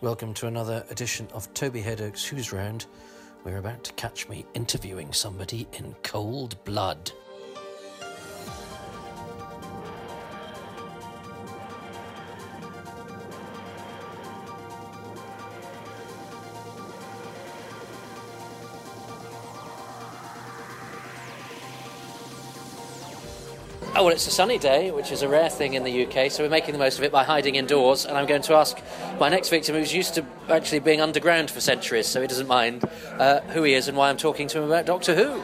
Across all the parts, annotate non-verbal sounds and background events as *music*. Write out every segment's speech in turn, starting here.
Welcome to another edition of Toby Hadoke's Who's Round. We're about to catch me interviewing somebody in cold blood. Oh, well, it's a sunny day, which is a rare thing in the UK, so we're making the most of it by hiding indoors. And I'm going to ask my next victim, who's used to actually being underground for centuries, so he doesn't mind, uh, who he is and why I'm talking to him about Doctor Who.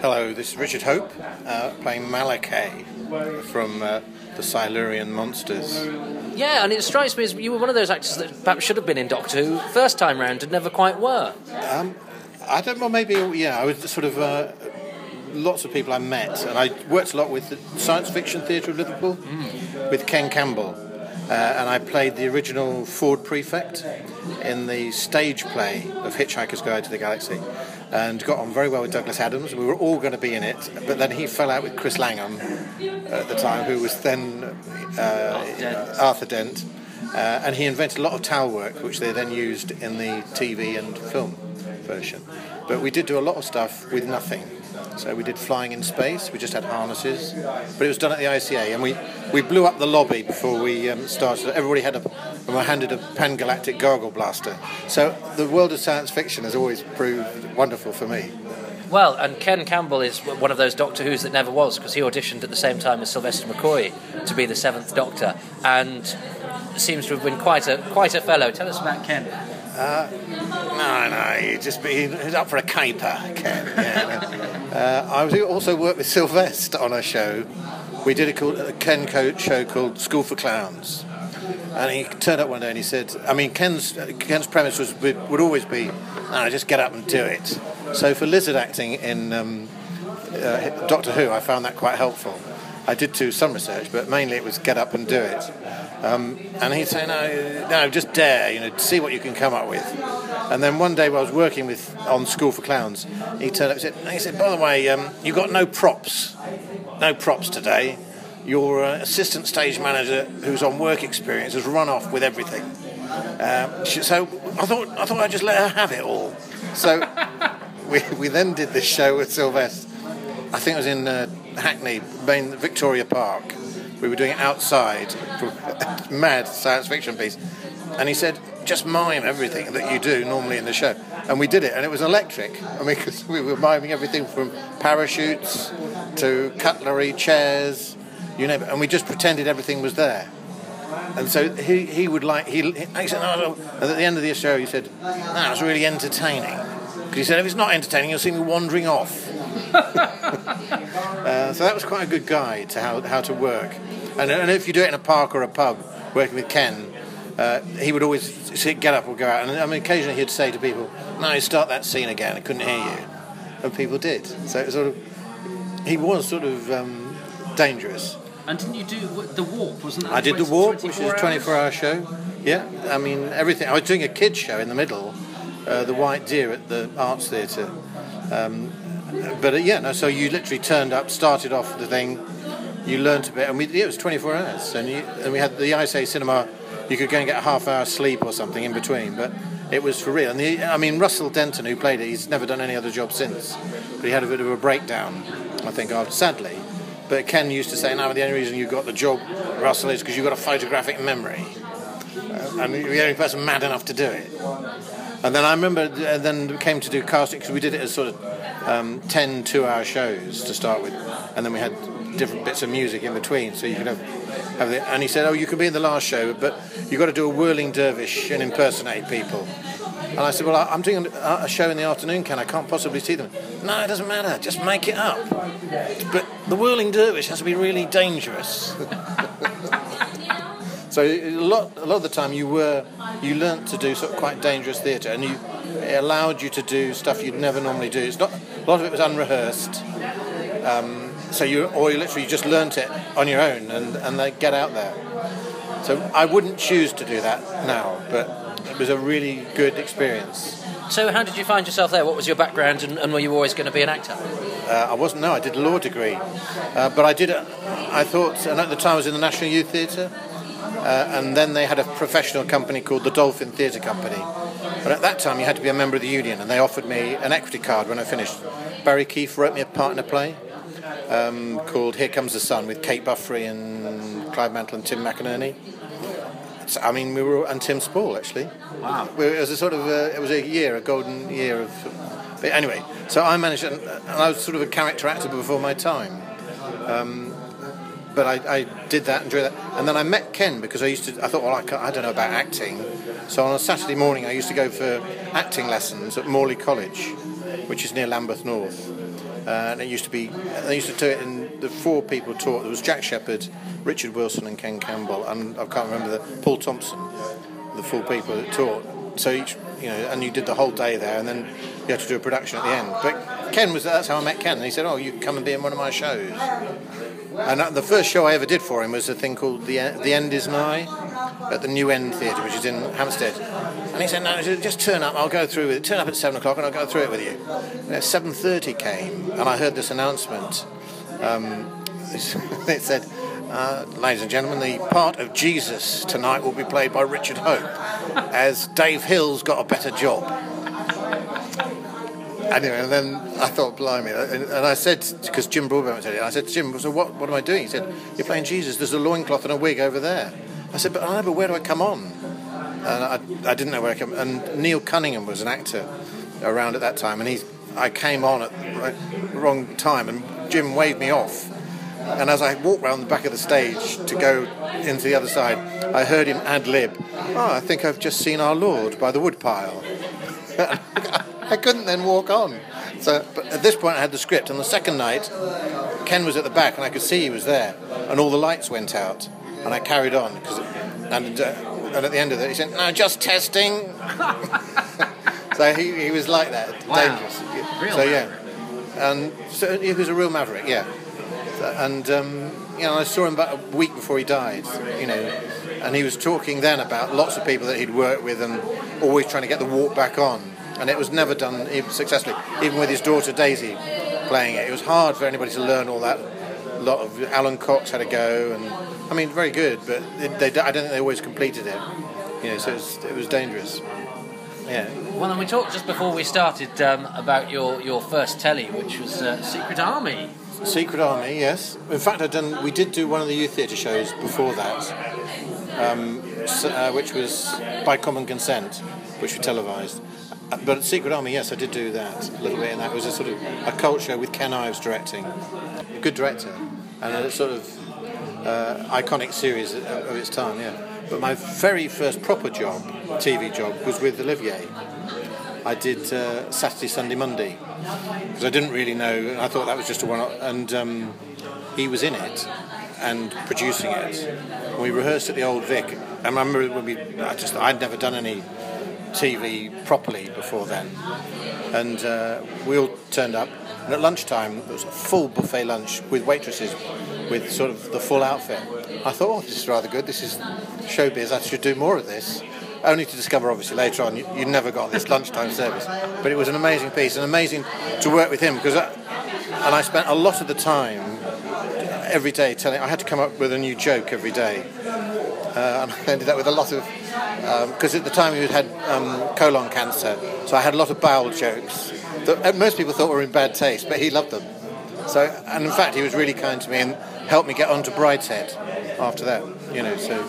Hello, this is Richard Hope, uh, playing Malohkeh from uh, the Silurian Monsters. Yeah, and it strikes me as you were one of those actors that perhaps should have been in Doctor Who first time round and never quite were. Um, I don't know, maybe, yeah, I was sort of. Uh, lots of people I met, and I worked a lot with the Science Fiction Theatre of Liverpool with Ken Campbell. Uh, and I played the original Ford Prefect in the stage play of Hitchhiker's Guide to the Galaxy and got on very well with Douglas Adams. We were all going to be in it, but then he fell out with Chris Langham at the time, who was then uh, Arthur Dent. Uh, and he invented a lot of towel work, which they then used in the TV and film version. But we did do a lot of stuff with nothing. So we did flying in space. We just had harnesses, but it was done at the ICA, and we, we blew up the lobby before we um, started. Everybody had a, and were handed a pan galactic gargle blaster. So the world of science fiction has always proved wonderful for me. Well, and Ken Campbell is one of those Doctor Who's that never was because he auditioned at the same time as Sylvester McCoy to be the seventh Doctor, and seems to have been quite a quite a fellow. Tell us about Ken. Uh, no, no, he just be he's up for a caper, Ken. Yeah. Uh, I also worked with Sylvester on a show. We did a, a Ken Coach show called School for Clowns, and he turned up one day and he said, "I mean, Ken's Ken's premise was would always be, no, just get up and do it." So for lizard acting in um, uh, Doctor Who, I found that quite helpful. I did do some research, but mainly it was get up and do it. Um, and he'd say, no, no, just dare, you know, see what you can come up with. And then one day while I was working with on School for Clowns, he turned up and said, he said by the way, um, you got no props, no props today. Your uh, assistant stage manager, who's on work experience, has run off with everything. Um, so I thought, I thought I'd just let her have it all. So we, we then did this show with Sylvester. I think it was in uh, Hackney, main Victoria Park we were doing it outside for a *laughs* mad science fiction piece. And he said, just mime everything that you do normally in the show. And we did it, and it was electric. *laughs* I mean, because we were miming everything from parachutes to cutlery, chairs, you know, and we just pretended everything was there. And so he, he would like, he, he and at the end of the show, he said, that was really entertaining. Because he said, if it's not entertaining, you'll see me wandering off. Uh, so that was quite a good guide to how, how to work. And, and if you do it in a park or a pub, working with Ken, uh, he would always say, get up or go out. And I mean, occasionally he'd say to people, no, start that scene again. I couldn't hear you. And people did. So it was sort of, he was sort of um, dangerous. And didn't you do the Warp? Wasn't that? I did the walk, which is a 24-hour show. Yeah, I mean everything. I was doing a kids show in the middle, uh, the White Deer at the Arts Theatre. Um, but uh, yeah, no. So you literally turned up, started off the thing, you learnt a bit, and we, yeah, it was 24 hours, and, you, and we had the ICA cinema. You could go and get a half hour sleep or something in between, but it was for real. And the, I mean, Russell Denton, who played it, he's never done any other job since, but he had a bit of a breakdown, I think, after sadly. But Ken used to say, "No, the only reason you got the job, Russell, is because you've got a photographic memory, uh, and you're the only person mad enough to do it." And then I remember, and then came to do casting because we did it as sort of um, 10 two-hour shows to start with, and then we had different bits of music in between, so you could have, have the, and he said, "Oh, you can be in the last show, but you've got to do a whirling dervish and impersonate people." And I said, "Well, I'm doing a show in the afternoon, Can I can't possibly see them." No, it doesn't matter. Just make it up. But the whirling dervish has to be really dangerous. *laughs* so a lot, a lot of the time, you were you learnt to do sort of quite dangerous theatre, and you it allowed you to do stuff you'd never normally do. It's not a lot of it was unrehearsed. Um, so you, or you literally just learnt it on your own and, and they get out there. So I wouldn't choose to do that now, but it was a really good experience. So how did you find yourself there? What was your background and, and were you always going to be an actor? Uh, I wasn't, no, I did a law degree. Uh, but I did, I thought, and at the time I was in the National Youth Theatre, Uh, and then they had a professional company called the Dolphin Theatre Company. But at that time, you had to be a member of the union, and they offered me an equity card when I finished. Barrie Keeffe wrote me a partner play um, called Here Comes the Sun with Kate Buffery and Clive Mantle and Tim McInnerny. So, I mean, we were and Tim Spall actually. Wow. It was a sort of a, it was a year, a golden year of. But anyway, so I managed, and, and I was sort of a character actor before my time. Um, but I, I, did that, enjoyed that, and then I met Ken because I used to. I thought, well, I, I, don't know about acting, so on a Saturday morning I used to go for acting lessons at Morley College, which is near Lambeth North. Uh, and it used to be, they used to do it in the four people taught. There was Jack Shepherd, Richard Wilson, and Ken Campbell, and I can't remember the Paul Thompson, the four people that taught. So each, you know, and you did the whole day there, and then you had to do a production at the end. But Ken was that's how I met Ken, and he said, "Oh, you come and be in one of my shows." And the first show I ever did for him was a thing called The, the End Is Nigh at the New End Theatre, which is in Hampstead. And he said, no, just turn up, I'll go through with it. Turn up at 7 o'clock and I'll go through it with you. And 7.30 came, and I heard this announcement. Um, *laughs* it said, uh, ladies and gentlemen, the part of Jesus tonight will be played by Richard Hope, as Dave Hill's got a better job anyway, and then I thought, blimey. And, and I said, because Jim Broadbent said it, I said, to Jim, so what, what am I doing? He said, You're playing Jesus. There's a loincloth and a wig over there. I said, But, I but where do I come on? And I, I didn't know where I come And Neil Cunningham was an actor around at that time, and he, I came on at the wrong time, and Jim waved me off. And as I walked round the back of the stage to go into the other side, I heard him ad lib, Oh, I think I've just seen our Lord by the woodpile. *laughs* I couldn't then walk on. So, but at this point, I had the script. And the second night, Ken was at the back, and I could see he was there, and all the lights went out, and I carried on because, and uh, and at the end of it, he said, "No, just testing." *laughs* so he, he was like that, wow. dangerous. Real so yeah, and so he was a real maverick, yeah. And um, you know, I saw him about a week before he died. You know, and he was talking then about lots of people that he'd worked with and always trying to get the walk back on and it was never done successfully. Even with his daughter Daisy playing it, it was hard for anybody to learn all that. A lot of Alan Cox had a go, and I mean, very good, but it, they, I don't think they always completed it. You know, so it was, it was dangerous. Yeah. Well, and we talked just before we started um, about your, your first telly, which was uh, Secret Army. Secret Army, yes. In fact, I'd done. We did do one of the youth theatre shows before that, um, so, uh, which was by common consent, which we televised. But Secret Army, yes, I did do that a little bit, and that was a sort of a cult show with Ken Ives directing. Good director, and a sort of uh, iconic series of its time, yeah. But my very first proper job, TV job, was with Olivier. I did uh, Saturday, Sunday, Monday because I didn't really know. And I thought that was just a one, off and um, he was in it and producing it. We rehearsed at the Old Vic, and I remember when we, I just I'd never done any TV properly before then. And uh, we all turned up, and at lunchtime, it was a full buffet lunch with waitresses with sort of the full outfit. I thought, oh, this is rather good. This is showbiz. I should do more of this. Only to discover, obviously, later on, you, you never got this lunchtime service. But it was an amazing piece, and amazing to work with him because, I, and I spent a lot of the time every day telling. I had to come up with a new joke every day, uh, and I ended up with a lot of because um, at the time he had um, colon cancer, so I had a lot of bowel jokes that uh, most people thought were in bad taste, but he loved them. So, and in fact, he was really kind to me and helped me get onto Brideshead after that. You know, so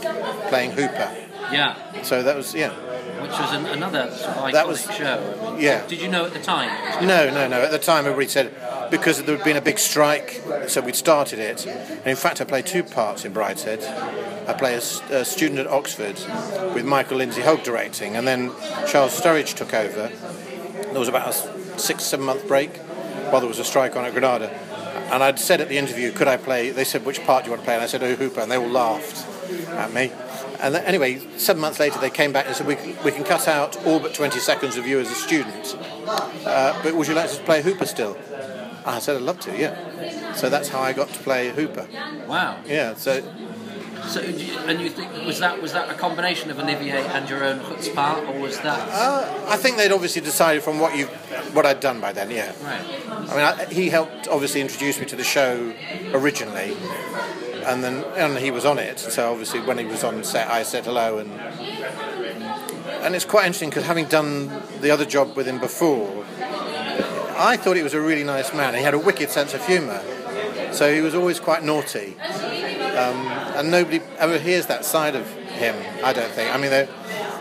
playing Hooper. Yeah. So that was yeah. Which was an, another sort of iconic that was, show. Yeah. Did you know at the time? No, no, no. At the time, everybody said because there had been a big strike, so we'd started it. And in fact, I played two parts in Brideshead. I play a, a student at Oxford with Michael Lindsay Hogg directing, and then Charles Sturridge took over. There was about a six, seven month break while there was a strike on at Granada. And I'd said at the interview, could I play? They said, which part do you want to play? And I said, oh, Hooper. And they all laughed at me. And then, anyway, seven months later, they came back and said, we, we can cut out all but 20 seconds of you as a student. Uh, but would you like to play Hooper still? I said, I'd love to, yeah. So that's how I got to play Hooper. Wow. Yeah, so so, and you think was that was that a combination of Olivier and your own chutzpah, or was that? Uh, I think they'd obviously decided from what you what I'd done by then. Yeah. Right. I mean, I, he helped obviously introduce me to the show originally, and then and he was on it. So obviously, when he was on set, I said hello, and and it's quite interesting because having done the other job with him before, I thought he was a really nice man. He had a wicked sense of humour, so he was always quite naughty, um, and nobody ever hears that side of him. I don't think. I mean,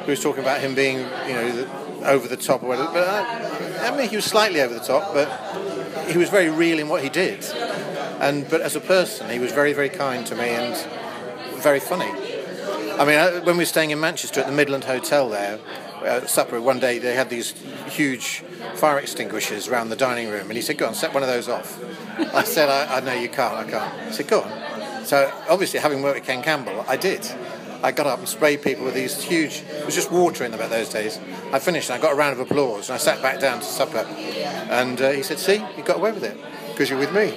we was talking about him being, you know, over the top or whatever. But I, I mean, he was slightly over the top, but he was very real in what he did. And but as a person, he was very, very kind to me and very funny. I mean, when we were staying in Manchester at the Midland Hotel there, uh, supper one day they had these huge fire extinguishers around the dining room, and he said, "Go on, set one of those off." I said, "I, I know you can't. I can't." He said, "Go on." So obviously, having worked with Ken Campbell, I did. I got up and sprayed people with these huge. It was just water in them at those days. I finished, and I got a round of applause, and I sat back down to supper, and uh, he said, "See, you got away with it because you're with me."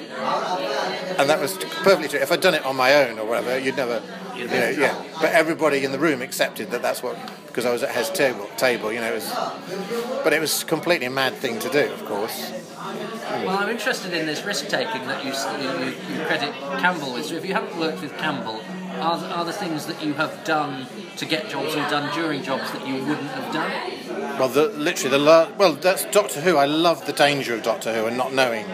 and that was perfectly true. If I'd done it on my own or whatever, you'd never, you know, yeah. But everybody in the room accepted that that's what because I was at his table. Table, you know, it was. But it was a completely mad thing to do, of course. Well, I'm interested in this risk taking that you, you, you credit Campbell with. So, if you haven't worked with Campbell, are, there- are there things that you have done to get jobs or done during jobs that you wouldn't have done? Well, the, literally the la- well, that's Doctor Who. I love the danger of Doctor Who and not knowing.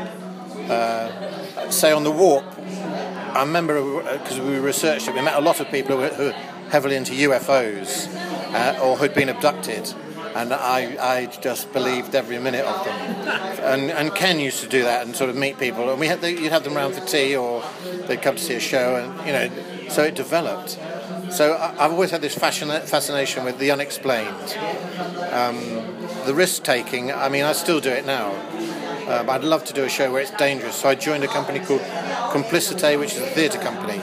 Uh, say on the warp, I remember because we researched it, we met a lot of people who were, heavily into UFOs uh, or who'd been abducted, and I, I just believed every minute of them. And, and Ken used to do that and sort of meet people, and we had the, you'd have them around for tea or they'd come to see a show, and you know, so it developed. So I, I've always had this fascina- fascination with the unexplained the risk taking, I mean, I still do it now. Uh, but I'd love to do a show where it's dangerous. So I joined a company called Complicite, which is a theatre company.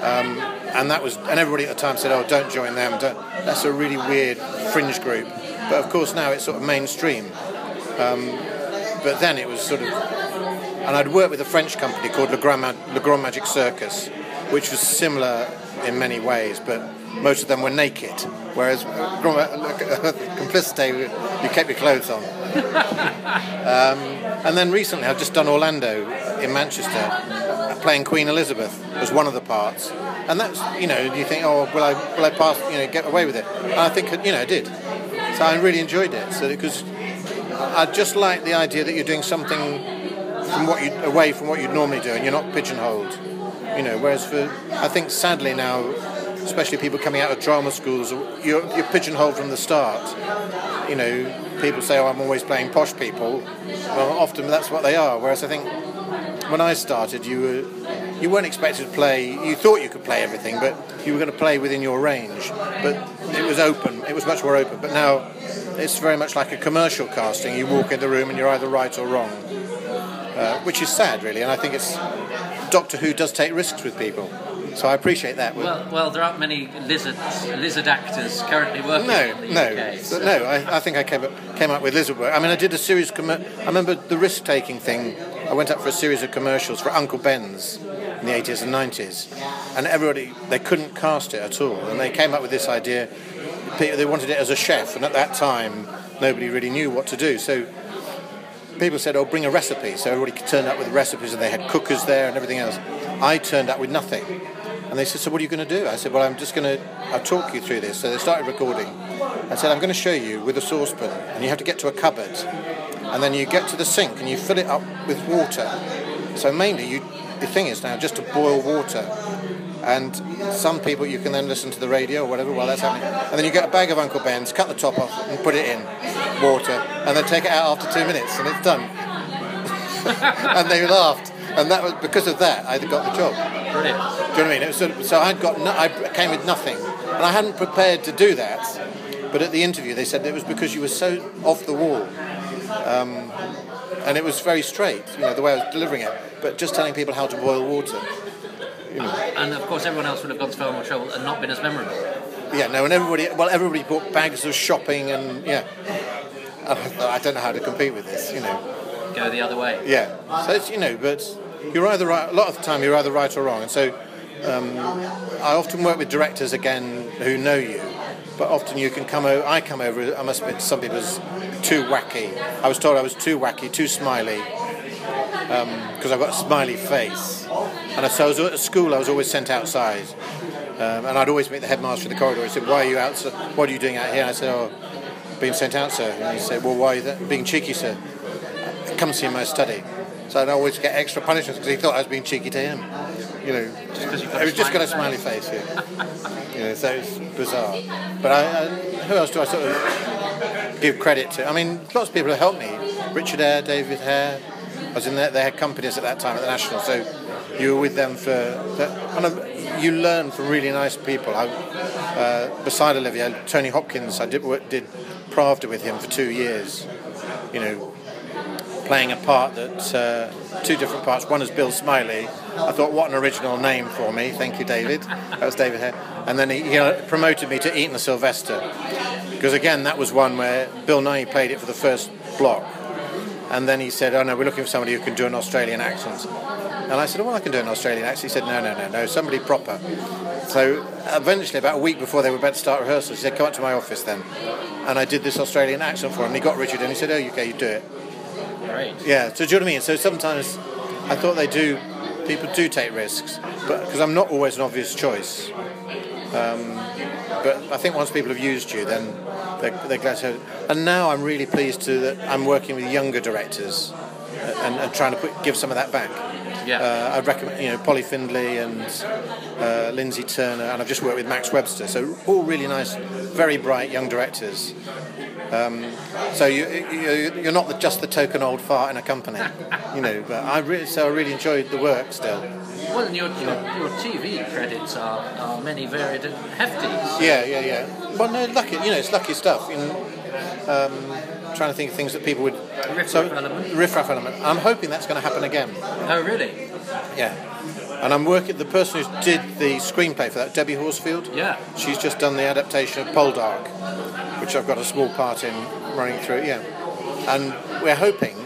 Um, and that was, and everybody at the time said, "Oh, don't join them. Don't. That's a really weird fringe group." But of course, now it's sort of mainstream. Um, but then it was sort of, and I'd worked with a French company called Le Grand, Le Grand Magic Circus, which was similar in many ways, but most of them were naked. Whereas uh, *laughs* Complicite, you kept your clothes on. Um, and then recently, I've just done Orlando in Manchester, playing Queen Elizabeth as one of the parts. And that's, you know, you think, oh, will I, will I pass, you know, get away with it? And I think, you know, I did. So I really enjoyed it. So because I just like the idea that you're doing something from what you away from what you'd normally do, and you're not pigeonholed. You know, whereas for I think sadly now, especially people coming out of drama schools, you're, you're pigeonholed from the start. You know, people say, "Oh, I'm always playing posh people." Well, often that's what they are. Whereas I think when I started, you were you weren't expected to play. You thought you could play everything, but you were going to play within your range. But it was open. It was much more open. But now it's very much like a commercial casting. You walk in the room and you're either right or wrong, uh, which is sad, really. And I think it's Doctor Who does take risks with people, so I appreciate that. Well, well, there aren't many lizards, lizard actors currently working No, in the no, UK. So, no. I, I think I came up, came up with lizard work. I mean, I did a series. Of commer- I remember the risk taking thing. I went up for a series of commercials for Uncle Ben's in the 80s and 90s, and everybody they couldn't cast it at all, and they came up with this idea. They wanted it as a chef, and at that time nobody really knew what to do. So people said, "Oh, bring a recipe." So everybody turned up with recipes, and they had cookers there and everything else. I turned up with nothing, and they said, "So what are you going to do?" I said, "Well, I'm just going to. I'll talk you through this." So they started recording. I said, "I'm going to show you with a saucepan, and you have to get to a cupboard, and then you get to the sink and you fill it up with water. So mainly, you the thing is now just to boil water." And some people you can then listen to the radio or whatever while that's happening. And then you get a bag of Uncle Ben's, cut the top off and put it in water, and then take it out after two minutes, and it's done. *laughs* and they laughed, and that was because of that I got the job. Brilliant. Do you know what I mean? It was sort of, so I'd got no, I came with nothing, and I hadn't prepared to do that. But at the interview, they said it was because you were so off the wall, um, and it was very straight, you know, the way I was delivering it. But just telling people how to boil water. You know. And of course, everyone else would have gone to far more trouble and not been as memorable. Yeah, no, and everybody, well, everybody bought bags of shopping, and yeah, *laughs* I don't know how to compete with this, you know. Go the other way. Yeah, so it's you know, but you're either right. A lot of the time, you're either right or wrong, and so um, I often work with directors again who know you, but often you can come over. I come over. I must admit, some people is too wacky. I was told I was too wacky, too smiley, because I've got a smiley face. And so I was at school, I was always sent outside. Um, and I'd always meet the headmaster in the corridor. He said, Why are you out? What are you doing out here? And I said, Oh, being sent out, sir. And he said, Well, why are you being cheeky, sir? Come see my study. So I'd always get extra punishments because he thought I was being cheeky to him. You know, Just I was just got a smiley face, yeah. you know, so it's bizarre. But I, I, who else do I sort of give credit to? I mean, lots of people have helped me. Richard Eyre, David Hare. I was in their, companies at that time at the National, so you were with them for. and I, you learn from really nice people. I, uh, beside Olivier, Tony Hopkins, I did did Pravda with him for two years. You know, playing a part that uh, two different parts. One is Bill Smiley. I thought, what an original name for me. Thank you, David. That was David Hare. And then he, he promoted me to Eaton Sylvester because again, that was one where Bill Nighy played it for the first block, and then he said, "Oh no, we're looking for somebody who can do an Australian accent." And I said, "Oh, well, I can do an Australian accent." He said, "No, no, no, no, somebody proper." So eventually, about a week before they were about to start rehearsals, he said, "Come up to my office then." And I did this Australian accent for him. And he got Richard, and he said, "Oh, okay, you do it." Yeah. So do you know what I mean? So sometimes I thought they do. People do take risks, but because I'm not always an obvious choice. Um, but I think once people have used you, then they're, they're glad to. And now I'm really pleased to that I'm working with younger directors and, and trying to put, give some of that back. Yeah. Uh, I'd recommend, you know, Polly Findlay and uh, Lyndsey Turner, and I've just worked with Max Webster. So all really nice, very bright young directors. Um, so you, you, you're not the, just the token old fart in a company, you know. But I really, so I really enjoyed the work still. Well, and your, your, your TV credits are, are many varied and hefty. Yeah, yeah, yeah. Well, no, lucky, you know, it's lucky stuff. You know, um, trying to think of things that people would. Riff Raff element. Riff Raff element. I'm hoping that's going to happen again. Oh, really? Yeah. And I'm working. The person who did the screenplay for that, Debbie Horsfield. Yeah. She's just done the adaptation of Poldark, which I've got a small part in running through. Yeah. And we're hoping,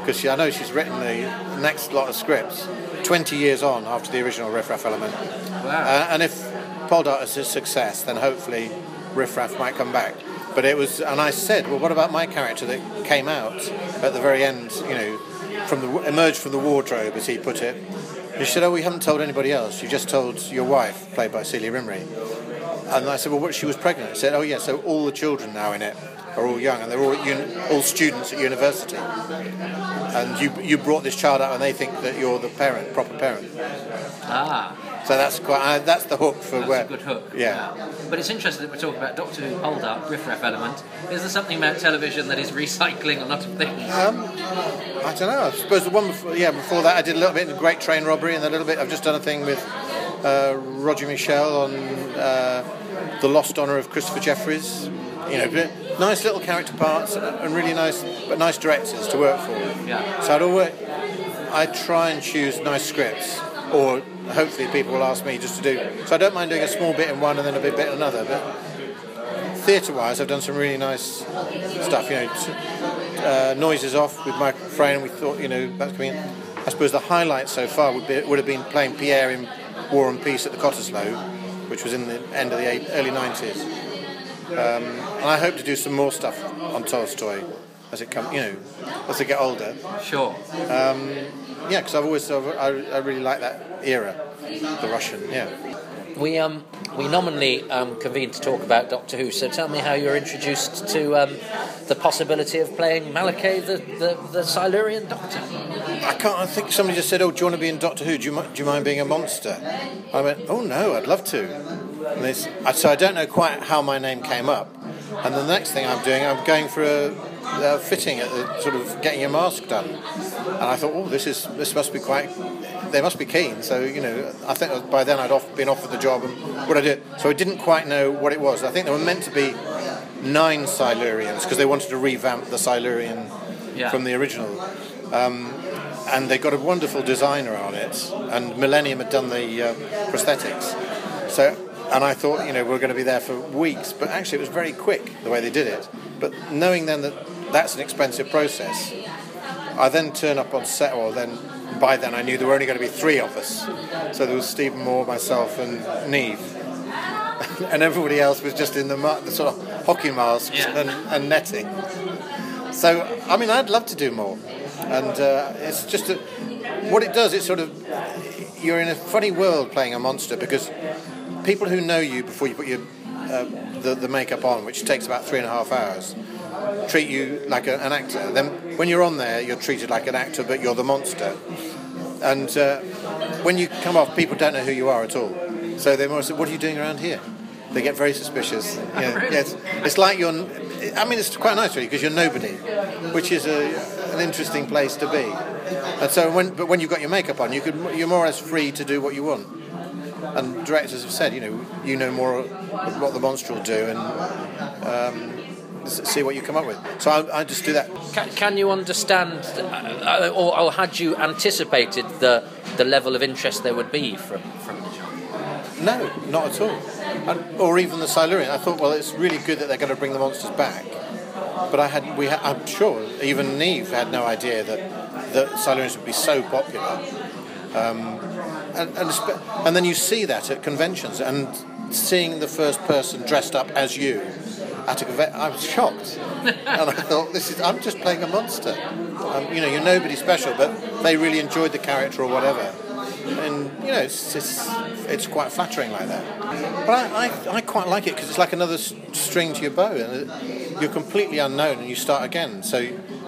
because I know she's written the next lot of scripts, 20 years on after the original Riff Raff element. Wow. Uh, and if Poldark is a success, then hopefully Riff Raff might come back. But it was, and I said, well, what about my character that came out at the very end? You know, from the emerged from the wardrobe, as he put it. He said, oh, we haven't told anybody else. You just told your wife, played by Celia Imrie. And I said, well, what? She was pregnant. He said, oh yeah, so all the children now in it are all young, and they're all uni- all students at university. And you you brought this child out, and they think that you're the parent, proper parent. Ah, So that's quite uh, that's the hook for that's where. a good hook. Yeah. But it's interesting that we're talking about Doctor Who, Hold Up, Riff Raff element. Is there something about television that is recycling a lot of things? Um, I don't know. I suppose the one before, yeah, before that I did a little bit of Great Train Robbery, and a little bit. I've just done a thing with uh, Roger Michell on uh, the Lost Honor of Christopher Jefferies. You know, nice little character parts and really nice, but nice directors to work for. Yeah. So I'd always, I try and choose nice scripts, or hopefully people will ask me just to do. So I don't mind doing a small bit in one and then a big bit in another. But theatre-wise, I've done some really nice stuff. You know, uh, noises off with Michael Frayn. We thought, you know, that's coming. In. I suppose the highlight so far would be would have been playing Pierre in War and Peace at the Cottesloe, which was in the end of the eight, early nineties. Um, and I hope to do some more stuff on Tolstoy as it come, you know, as I get older. Sure. Yeah, because I've always, I've, I, I really like that era, the Russian. Yeah. We um we nominally um, convened to talk about Doctor Who. So tell me how you were introduced to um, the possibility of playing Malohkeh, the, the, the Silurian Doctor. I can't. I think somebody just said, "Oh, do you want to be in Doctor Who? Do you, do you mind being a monster?" I went, "Oh no, I'd love to." And this, I- so I don't know quite how my name came up. And the next thing I'm doing, I'm going for a, a fitting at the sort of getting your mask done. And I thought, "Oh, this is this must be quite." They must be keen. So you know, I think by then I'd off, been offered the job and what I did. So I didn't quite know what it was. I think there were meant to be nine Silurians because they wanted to revamp the Silurian Yeah. from the original and they got a wonderful designer on it, and Millennium had done the uh, prosthetics. So, and I thought, you know, we are going to be there for weeks, but actually it was very quick the way they did it. But knowing then that that's an expensive process, I then turn up on set, or then by then I knew there were only going to be three of us. So there was Stephen Moore, myself, and Neve. *laughs* and everybody else was just in the, the sort of hockey masks Yeah. and, and netting. So, I mean, I'd love to do more. And uh, it's just a, what it does, it's sort of, you're in a funny world playing a monster because people who know you before you put your uh, the, the makeup on, which takes about three and a half hours, treat you like a, an actor. Then when you're on there, you're treated like an actor, but you're the monster. And uh, when you come off, people don't know who you are at all. So they more say, "What are you doing around here?" They get very suspicious. Yeah, *laughs* Really? yeah, it's, like you're. I mean, it's quite nice really because you're nobody, which is a, an interesting place to be. And so when, but when you've got your makeup on, you could, you're more or less free to do what you want. And directors have said, you know, you know more what the monster will do, and um, see what you come up with. So I, I just do that. Can, can you understand, uh, or, or had you anticipated the the level of interest there would be from from the job? No, not at all. And, or even the Silurian. I thought, well, it's really good that they're going to bring the monsters back. But I had, we, had, I'm sure, even Neve had no idea that that Silurians would be so popular. Um, and, and, and then you see that at conventions, and seeing the first person dressed up as you at a convention, I was shocked. and I thought, this is, I'm just playing a monster. Um, you know, you're nobody special, but they really enjoyed the character or whatever and you know it's, it's it's quite flattering like that. But I, I, I quite like it because it's like another string to your bow, and you're completely unknown and you start again. So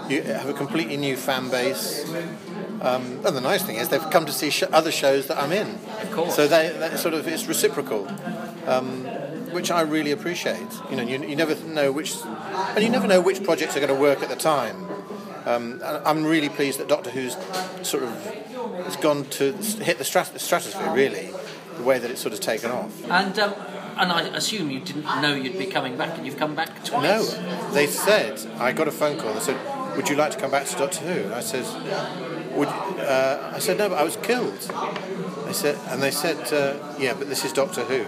you have a completely new fan base. Um, and the nice thing is they've come to see sh- other shows that I'm in. Of course. So they, they sort of it's reciprocal, um, which I really appreciate. You know, you, you never know which, and you never know which projects are going to work at the time. Um, I'm really pleased that Doctor Who's sort of has gone to hit the strat- stratosphere. Really, the way that it's sort of taken off. And um, and I assume you didn't know you'd be coming back, and you've come back twice. No, they said I got a phone call. They said, "Would you like to come back to Doctor Who?" And I said, "Would?" Uh, I said, "No, but I was killed." They said, and they said, uh, "Yeah, but this is Doctor Who."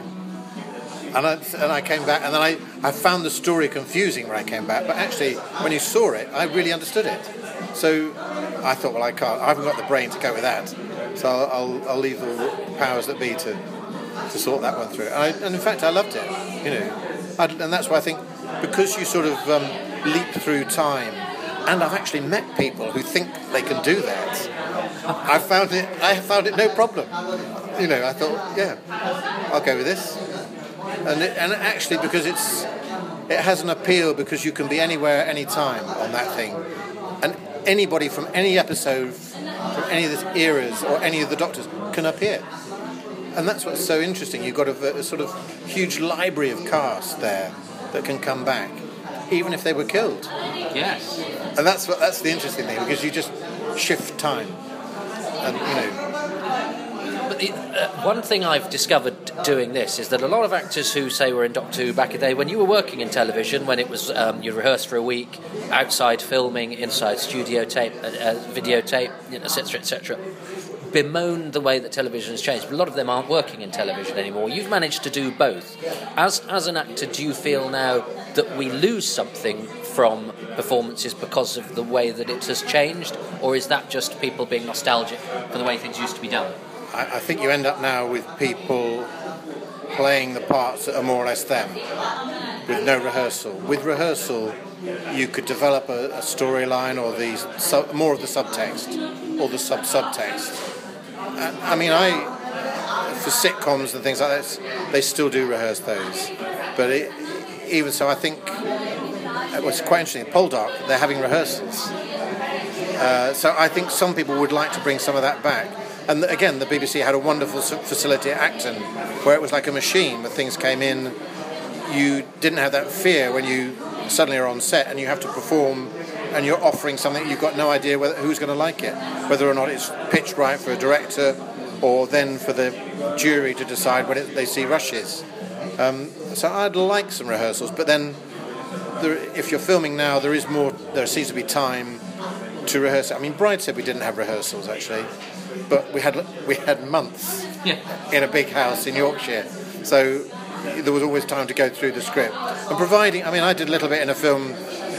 And I, and I came back, and then I, I found the story confusing when I came back. But actually, when you saw it, I really understood it. So I thought, well, I can't. I haven't got the brain to go with that. So I'll, I'll, I'll leave the powers that be to to sort that one through. And, I, and in fact, I loved it. You know, I, and that's why I think because you sort of um, leap through time, and I've actually met people who think they can do that. I found it. I found it no problem. You know, I thought, yeah, I'll go with this. And it, and actually, because it's it has an appeal because you can be anywhere, anytime on that thing, and anybody from any episode, from any of the eras or any of the Doctors can appear. And that's what's so interesting. You've got a, a sort of huge library of cast there that can come back, even if they were killed. Yes. And that's what that's the interesting thing because you just shift time, and you know, But the, uh, one thing I've discovered doing this is that a lot of actors who say were in Doctor Who back in the day, when you were working in television, when it was um, you rehearsed for a week, outside filming, inside studio tape, uh, uh, videotape, you know, etc., etc., bemoan the way that television has changed. But a lot of them aren't working in television anymore. You've managed to do both. As as an actor, do you feel now that we lose something from performances because of the way that it has changed, or is that just people being nostalgic for the way things used to be done? I, I think you end up now with people playing the parts that are more or less them, with no rehearsal. With rehearsal, you could develop a, a storyline or the sub, more of the subtext or the sub subtext. And, I mean, I for sitcoms and things like that, they still do rehearse those. But it, even so, I think it was quite interesting. Poldark, they're having rehearsals. Uh, so I think some people would like to bring some of that back. And again, the BBC had a wonderful facility at Acton where it was like a machine where things came in. You didn't have that fear when you suddenly are on set and you have to perform and you're offering something you've got no idea whether, who's going to like it, whether or not it's pitched right for a director or then for the jury to decide when it, they see rushes. Um, so I'd like some rehearsals, but then there, if you're filming now, there is more. There seems to be time to rehearse. I mean, Brideshead we didn't have rehearsals actually, but we had we had months Yeah. in a big house in Yorkshire, so there was always time to go through the script. And providing, I mean, I did a little bit in a film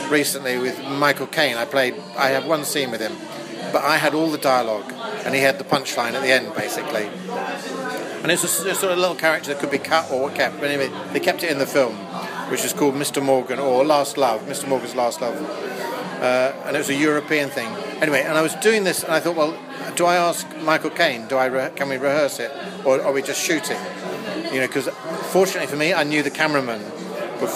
recently with Michael Caine. I played. I had one scene with him, but I had all the dialogue, and he had the punchline at the end, basically. And it's a, a sort of little character that could be cut or kept. But anyway, they kept it in the film, which is called Mr. Morgan or Last Love, Mr. Morgan's Last Love. Uh, and it was a European thing. Anyway, and I was doing this, and I thought, well, do I ask Michael Caine? Do I re- can we rehearse it, or are we just shooting? You know, because fortunately for me, I knew the cameraman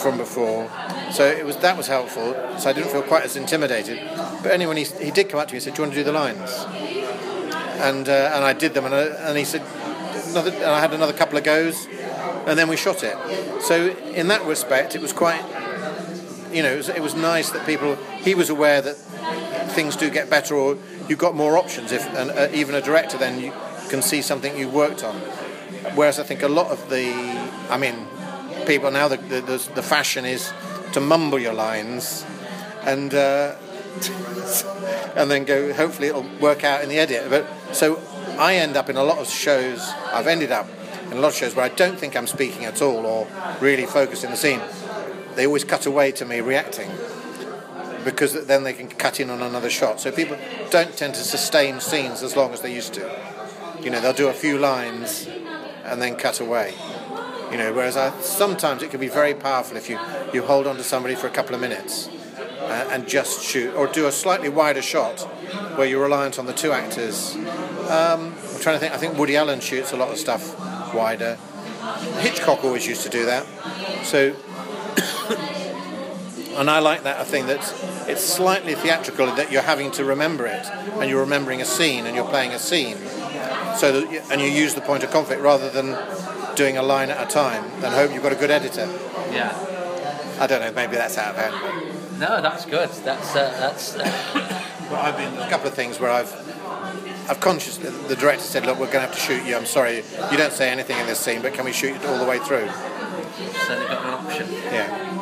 from before, so it was that was helpful. So I didn't feel quite as intimidated. But anyway, he, he did come up to me and said, "Do you want to do the lines?" And uh, and I did them, and, I, and he said, another, and I had another couple of goes, and then we shot it. So in that respect, it was quite, you know, it was, it was nice that people. He was aware that things do get better, or you've got more options. If and uh, even a director then you can see something you worked on. Whereas I think a lot of the, I mean, people now the the, the fashion is to mumble your lines, and. Uh, *laughs* and then go. Hopefully, it'll work out in the edit. But so I end up in a lot of shows. I've ended up in a lot of shows where I don't think I'm speaking at all or really focused in the scene. They always cut away to me reacting because then they can cut in on another shot. So people don't tend to sustain scenes as long as they used to. You know, they'll do a few lines and then cut away. You know, whereas I, sometimes it can be very powerful if you, you hold on to somebody for a couple of minutes uh, and just shoot, or do a slightly wider shot where you're reliant on the two actors. Um, I'm trying to think. I think Woody Allen shoots a lot of stuff wider. Hitchcock always used to do that. So, and I like that thing that it's slightly theatrical that you're having to remember it, and you're remembering a scene, and you're playing a scene. So that, you, and you use the point of conflict rather than doing a line at a time. And hope you've got a good editor. Yeah. I don't know. Maybe that's out of hand. No, that's good. That's uh, that's. Uh... well, I've been a couple of things where I've I've conscious. The director said, "Look, we're going to have to shoot you. I'm sorry, you don't say anything in this scene, but can we shoot it all the way through?" So they've got an option. Yeah.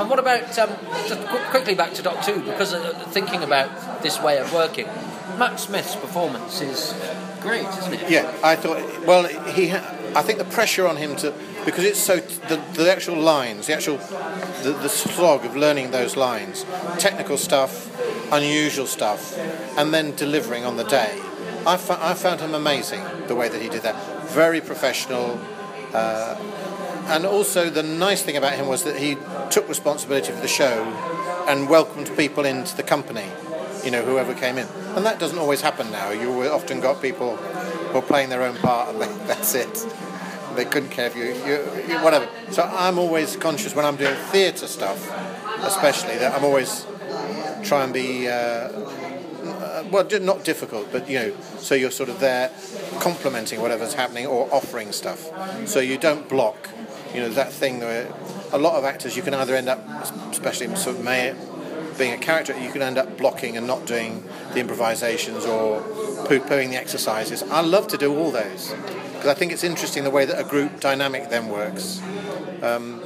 And what about um, just qu- quickly back to Doc Two because thinking about this way of working, Matt Smith's performance is great, isn't it? Yeah, I thought. Well, he. Ha- I think the pressure on him to because it's so the, the actual lines, the actual the, the slog of learning those lines, technical stuff, unusual stuff, and then delivering on the day. I, I found him amazing the way that he did that. Very professional. Uh, and also, the nice thing about him was that he took responsibility for the show and welcomed people into the company, you know, whoever came in. And that doesn't always happen now. You often got people who are playing their own part and *laughs* that's it. They couldn't care if you, you, whatever. So I'm always conscious when I'm doing theatre stuff, especially, that I'm always try and be uh, well, not difficult, but you know, so you're sort of there complementing whatever's happening or offering stuff. So you don't block. You know that thing where a lot of actors you can either end up, especially sort of may, being a character, you can end up blocking and not doing the improvisations or poo-pooing the exercises. I love to do all those because I think it's interesting the way that a group dynamic then works. Um,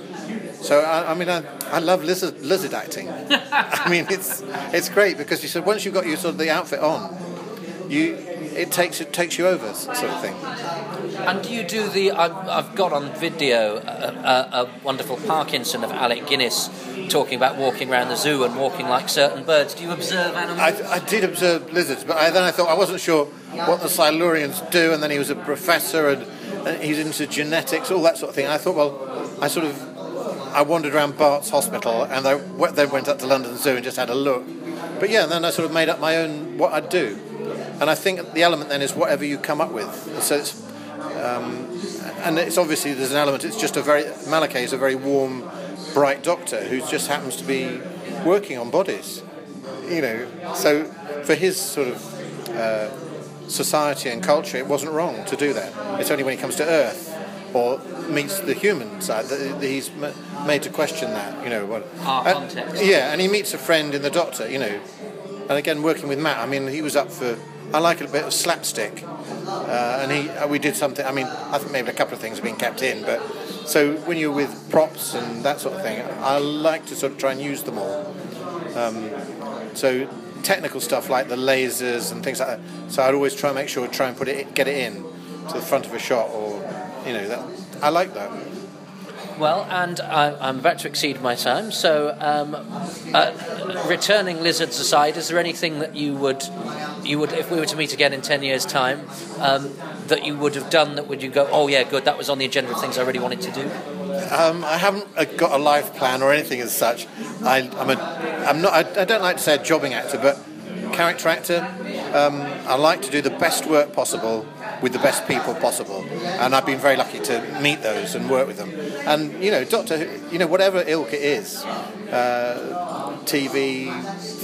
so I, I mean, I, I, love lizard lizard acting. *laughs* I mean, it's it's great because you said once you've got your sort of the outfit on, you it takes it takes you over sort of thing. And do you do the? I've, I've got on video a, a, a, wonderful Parkinson of Alec Guinness talking about walking around the zoo and walking like certain birds. Do you observe animals? I, I did observe lizards, but I, then I thought I wasn't sure what the Silurians do, and then he was a professor and, and he's into genetics, all that sort of thing. And I thought, well, I sort of I wandered around Bart's Hospital and I then went up to London Zoo and just had a look. But yeah, then I sort of made up my own what I'd do. And I think the element then is whatever you come up with. So it's, um, and it's obviously there's an element. It's just a very Malohkeh is a very warm, bright doctor who just happens to be working on bodies. You know, so for his sort of uh, society and culture, it wasn't wrong to do that. It's only when he comes to Earth or meets the human side that he's made to question that. You know what? Our context. yeah, and he meets a friend in the Doctor. You know, and again working with Matt. I mean, he was up for. I like a bit of slapstick, uh, and he uh, we did something. I mean, I think maybe a couple of things have been kept in, but so when you're with props and that sort of thing, I like to sort of try and use them all. Um, so technical stuff like the lasers and things like that. So I'd always try and make sure try and put it get it in to the front of a shot or you know that I like that. Well, and I, am about to exceed my time, so um, uh, returning lizards aside, is there anything that you would, you would, if we were to meet again in ten years' time, um, that you would have done that would you go, oh yeah, good, that was on the agenda of things I really wanted to do? Um, I haven't uh, got a life plan or anything as such. I, am a, I'm not. I, I, don't like to say a jobbing actor, but character actor. um, I like to do the best work possible with the best people possible, and I've been very lucky to meet those and work with them. And you know, Doctor, you know, whatever ilk it is, uh, TV,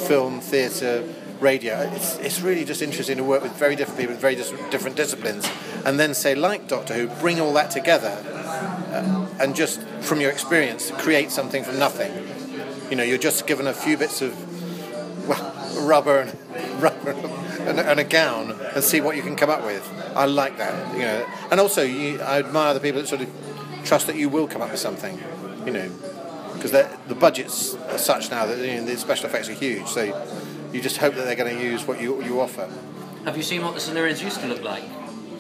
film, theatre, radio, it's, it's really just interesting to work with very different people very dis- different disciplines, and then say, like Doctor Who, bring all that together, uh, and just from your experience, create something from nothing. You know, you're just given a few bits of well, rubber and *laughs* rubber and, and a gown and see what you can come up with. I like that, you know. And also, you, I admire the people that sort of trust that you will come up with something, you know, because the budgets are such now that you know, the special effects are huge. So you just hope that they're going to use what you you offer. Have you seen what the Silurians used to look like?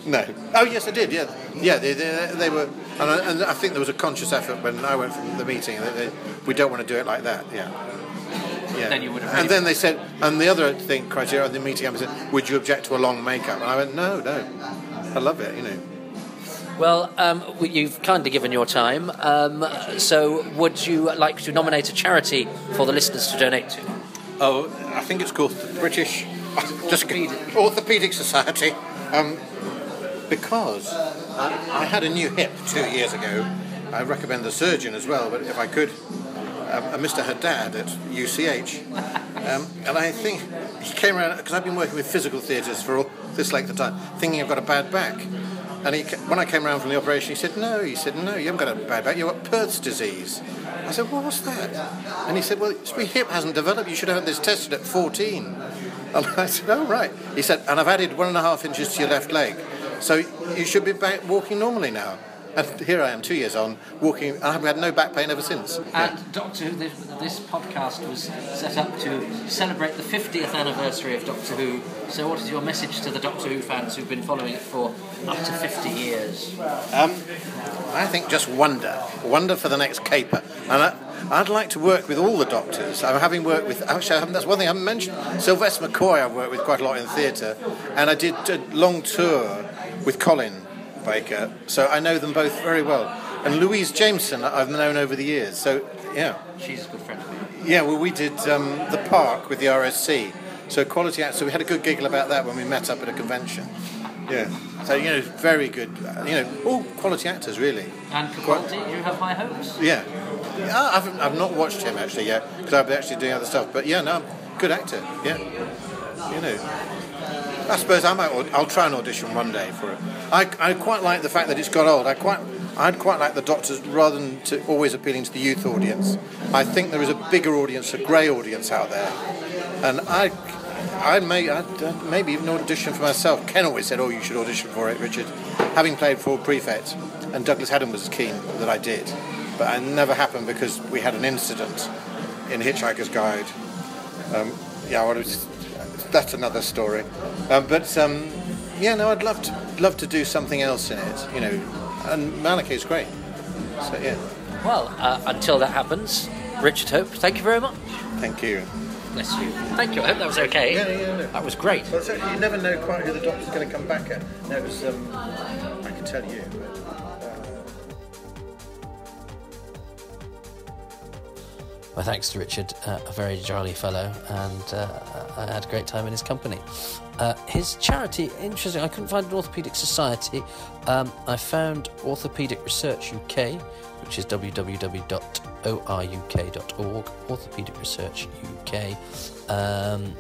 No. Oh yes, I did. Yeah, yeah. They, they, they were, and I, and I think there was a conscious effort when I went from the meeting that they, we don't want to do it like that. Yeah. Yeah. Then you would have And then they said, and the other thing criteria at the meeting, I said, would you object to a long makeup? And I went, no, no. I love it. You know. Well, um, you've kindly given your time. Um, so, would you like to nominate a charity for the listeners to donate to? Oh, I think it's called the British Orthopaedic. Orthopedic Society, um, because I, I had a new hip two years ago. I recommend the surgeon as well, but if I could, uh, Mr. Haddad at UCH, um, and I think he came around because I've been working with physical theatres for all this length of time, thinking I've got a bad back. And he, when I came around from the operation, he said, "No," he said, "No, you haven't got a bad back. You've got Perthes' disease." I said, "Well, what's that?" And he said, "Well, your hip hasn't developed. You should have had this tested at 14." *laughs* And I said, "Oh, right." He said, "And I've added one and a half inches to your left leg, so you should be back walking normally now." And here I am, two years on, walking, and I've had no back pain ever since. And Doctor Who, this, this podcast was set up to celebrate the 50th anniversary of Doctor Who. So, what is your message to the Doctor Who fans who've been following it for up to 50 years? Um, I think just wonder, wonder for the next caper, and I, I'd like to work with all the doctors. I'm having worked with actually, that's one thing I haven't mentioned. Sylvester McCoy, I've worked with quite a lot in theatre, and I did a long tour with Colin Baker, so I know them both very well. And Louise Jameson, I've known over the years. So yeah, She's a good friend of mine. yeah. Well, we did um, the park with the RSC, so quality act. So we had a good giggle about that when we met up at a convention. Yeah. So you know, very good. uh, You know, all quality actors really. And for Capaldi, you have high hopes. Yeah. yeah I've, I've not watched him actually yet because I've been actually doing other stuff. But yeah, no, good actor. Yeah. You know. I suppose I might. I'll try and audition one day for it. I, I quite like the fact that it's got old. I quite. I'd quite like the Doctors rather than to always appealing to the youth audience. I think there is a bigger audience, a grey audience out there, and I. I may I'd, maybe even audition for myself. Ken always said, "Oh, you should audition for it, Richard." Having played for Prefect, and Douglas Haddon was keen that I did, but it never happened because we had an incident in Hitchhiker's Guide. Um, yeah, well, it was, that's another story. Um, but um, yeah, no, I'd love to love to do something else in it, you know. And Malachi's great. So yeah, Well, uh, until that happens, Richard Hope, thank you very much. thank you. Bless you. Thank you. I hope that was okay. Yeah, yeah, no. That was great. Well, you never know quite who the doctor's going to come back at. No, it was. Um, I can tell you. But, Well, thanks to Richard, uh, a very jolly fellow, and uh, I had a great time in his company. Uh, his charity, interesting, I couldn't find an orthopaedic society. Um, I found Orthopaedic Research UK, which is www.oruk.org, Orthopaedic Research UK. Um,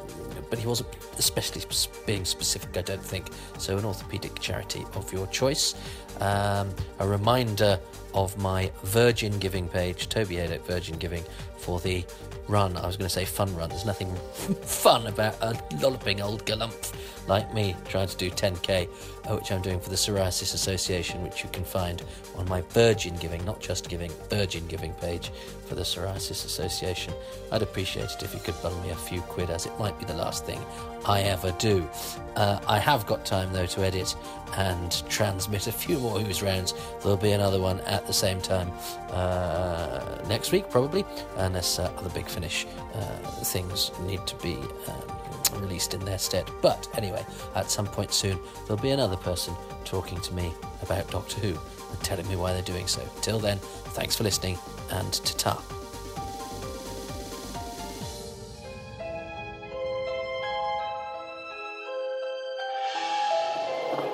but he wasn't especially being specific, I don't think. So, an orthopaedic charity of your choice. Um, a reminder of my Virgin Giving page, Toby Hadoke Virgin Giving, for the run. I was going to say fun run. There's nothing *laughs* fun about a lolloping old galumph like me trying to do 10k, uh, which I'm doing for the Psoriasis Association, which you can find on my Virgin Giving, not just giving, Virgin Giving page for the Psoriasis Association. I'd appreciate it if you could bung me a few quid, as it might be the last thing I ever do. Uh, I have got time though to edit and transmit a few more Who's rounds. There'll be another one at the same time uh, next week, probably, unless uh, other big finish uh, things need to be. Um, released in their stead. But anyway, at some point soon, there'll be another another person talking to me about Doctor Who and telling me why they're doing so. Till then, thanks for listening and ta ta.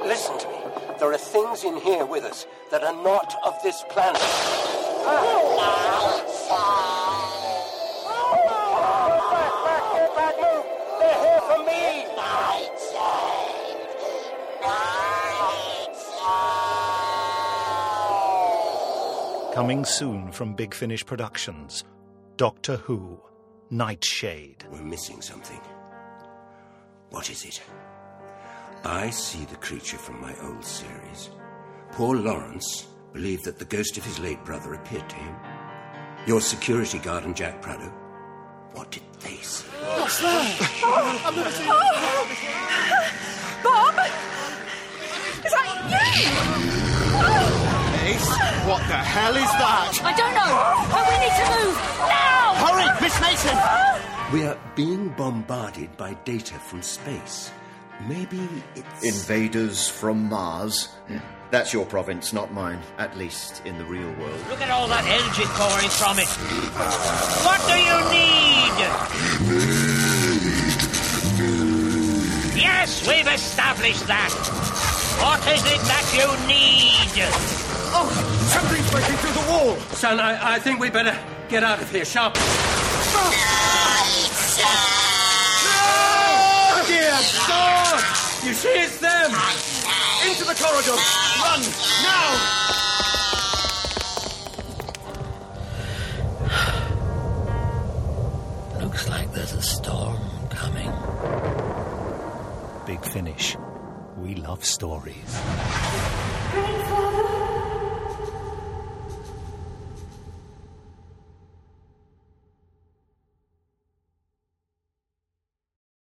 Listen to me. There are things in here with us that are not of this planet. Oh. Coming soon from Big Finish Productions Doctor Who Nightshade. We're missing something. What is it? I see the creature from my old series. Poor Lawrence believed that the ghost of his late brother appeared to him. Your security guard and Jack Prado. What did they see? What's that? I've never seen Bob! Is that you? Ace, what the hell is that? I don't know, but we need to move now! Hurry, Miss Mason! We are being bombarded by data from space. Maybe it's. Invaders from Mars. That's your province, not mine. At least in the real world. Look at all that energy pouring from it. What do you need? Yes, we've established that. What is it that you need? Oh, something's breaking through the wall. Son, I, I think we better get out of here sharp. Oh, Dear God! You see, it's them! Into the corridor! Run! Now! Looks like there's a storm coming. Big Finish. We love stories. Grandfather!